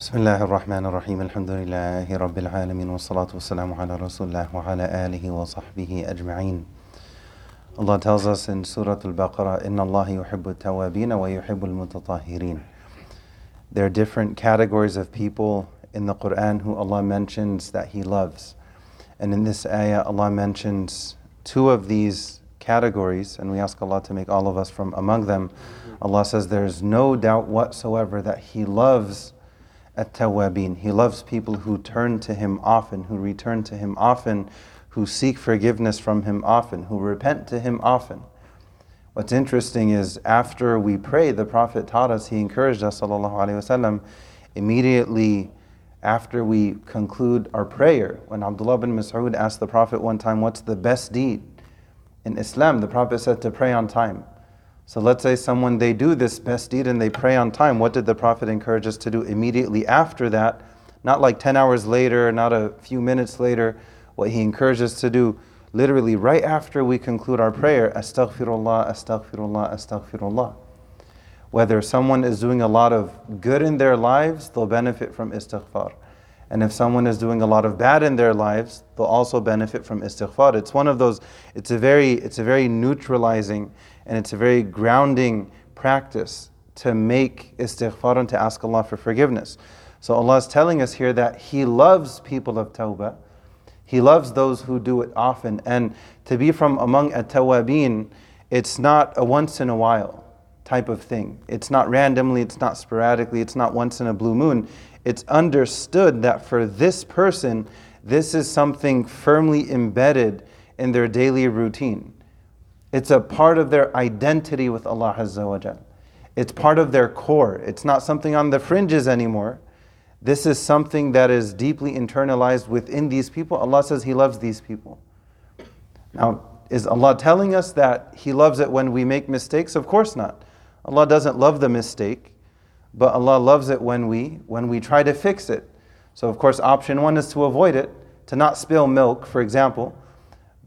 بسم الله الرحمن الرحيم الحمد لله رب العالمين والصلاة والسلام على رسول الله وعلى آله وصحبه أجمعين Allah tells us in Surah Al-Baqarah, إِنَّ اللَّهَ يُحِبُّ التَّوَّابِينَ وَيُحِبُّ الْمُتَطَهِّرِينَ There are different categories of people in the Quran who Allah mentions that He loves. And in this ayah, Allah mentions two of these categories, and we ask Allah to make all of us from among them. Allah says there is no doubt whatsoever that He loves at-tawwabin. He loves people who turn to Him often, who return to Him often, who seek forgiveness from Him often, who repent to Him often. What's interesting is after we pray, the Prophet taught us, he encouraged us, wasallam, immediately after we conclude our prayer. When Abdullah bin Mas'ud asked the Prophet one time, What's the best deed? In Islam, the Prophet said to pray on time. So let's say someone they do this best deed and they pray on time. What did the Prophet encourage us to do immediately after that? Not like 10 hours later, not a few minutes later. What he encouraged us to do literally right after we conclude our prayer, astaghfirullah, astaghfirullah, astaghfirullah. Whether someone is doing a lot of good in their lives, they'll benefit from istighfar. And if someone is doing a lot of bad in their lives, they'll also benefit from istighfar. It's one of those, it's a very, it's a very neutralizing and it's a very grounding practice to make istighfar and to ask Allah for forgiveness. So Allah is telling us here that He loves people of tawbah. He loves those who do it often. And to be from among at-tawabin, it's not a once in a while type of thing. It's not randomly, it's not sporadically, it's not once in a blue moon. It's understood that for this person, this is something firmly embedded in their daily routine. It's a part of their identity with Allah Azza wa Jal. It's part of their core. It's not something on the fringes anymore. This is something that is deeply internalized within these people. Allah says He loves these people. Now, is Allah telling us that He loves it when we make mistakes? Of course not. Allah doesn't love the mistake, but Allah loves it when we when we try to fix it. So of course option 1 is to avoid it, to not spill milk, for example.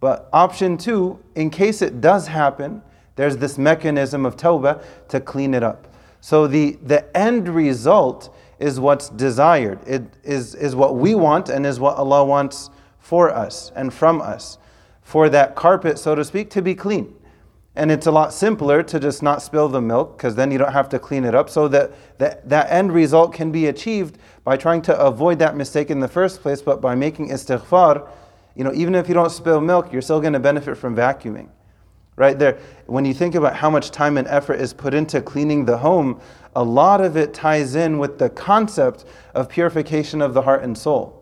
But option 2, in case it does happen, there's this mechanism of tawbah to clean it up. So the the end result is what's desired. It is, is what we want and is what Allah wants for us and from us. For that carpet, so to speak, to be clean. And it's a lot simpler to just not spill the milk because then you don't have to clean it up. So that, that that end result can be achieved by trying to avoid that mistake in the first place, but by making istighfar, you know, even if you don't spill milk, you're still going to benefit from vacuuming. Right there, when you think about how much time and effort is put into cleaning the home, a lot of it ties in with the concept of purification of the heart and soul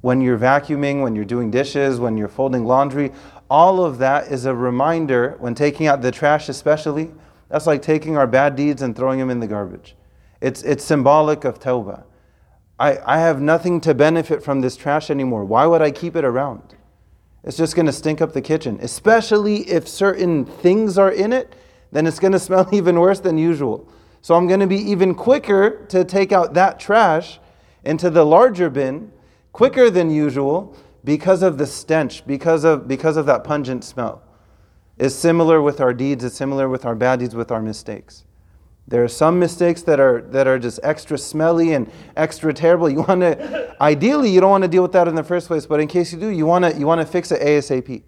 when you're vacuuming, when you're doing dishes, when you're folding laundry, all of that is a reminder when taking out the trash, especially. That's like taking our bad deeds and throwing them in the garbage. It's, it's symbolic of tawbah. I, I have nothing to benefit from this trash anymore. Why would I keep it around? It's just going to stink up the kitchen, especially if certain things are in it, then it's going to smell even worse than usual. So I'm going to be even quicker to take out that trash into the larger bin quicker than usual because of the stench, because of, because of that pungent smell. It's similar with our deeds, it's similar with our bad deeds, with our mistakes. There are some mistakes that are, that are just extra smelly and extra terrible. You want to, ideally, you don't want to deal with that in the first place, but in case you do, you want to, you want to fix it ASAP.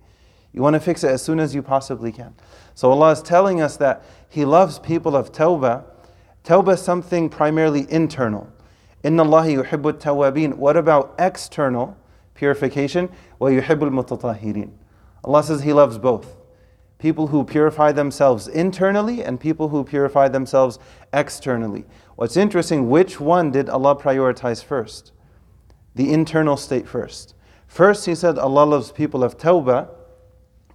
You want to fix it as soon as you possibly can. So Allah is telling us that He loves people of tawbah. Tawbah is something primarily internal. Inna Allah yuhibbu tawabin. What about external purification? Wa yuhibbu mutatahirin. Allah says He loves both people who purify themselves internally and people who purify themselves externally. What's interesting, which one did Allah prioritize first? The internal state first. First, He said Allah loves people of tawbah,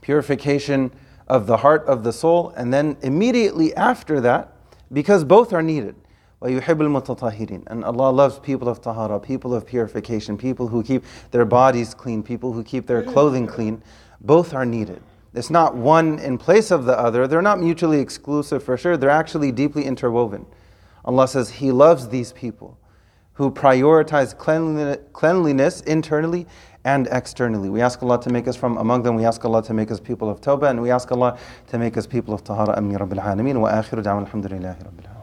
purification of the heart, of the soul, and then immediately after that, because both are needed. And Allah loves people of tahara, people of purification, people who keep their bodies clean, people who keep their clothing clean. Both are needed. It's not one in place of the other. They're not mutually exclusive for sure. They're actually deeply interwoven. Allah says He loves these people who prioritize cleanliness internally and externally. We ask Allah to make us from among them. We ask Allah to make us people of tawbah. And we ask Allah to make us people of tahara. Ameen Rabbil Alameen. Wa akhiru da'wa alhamdulillahi Rabbil.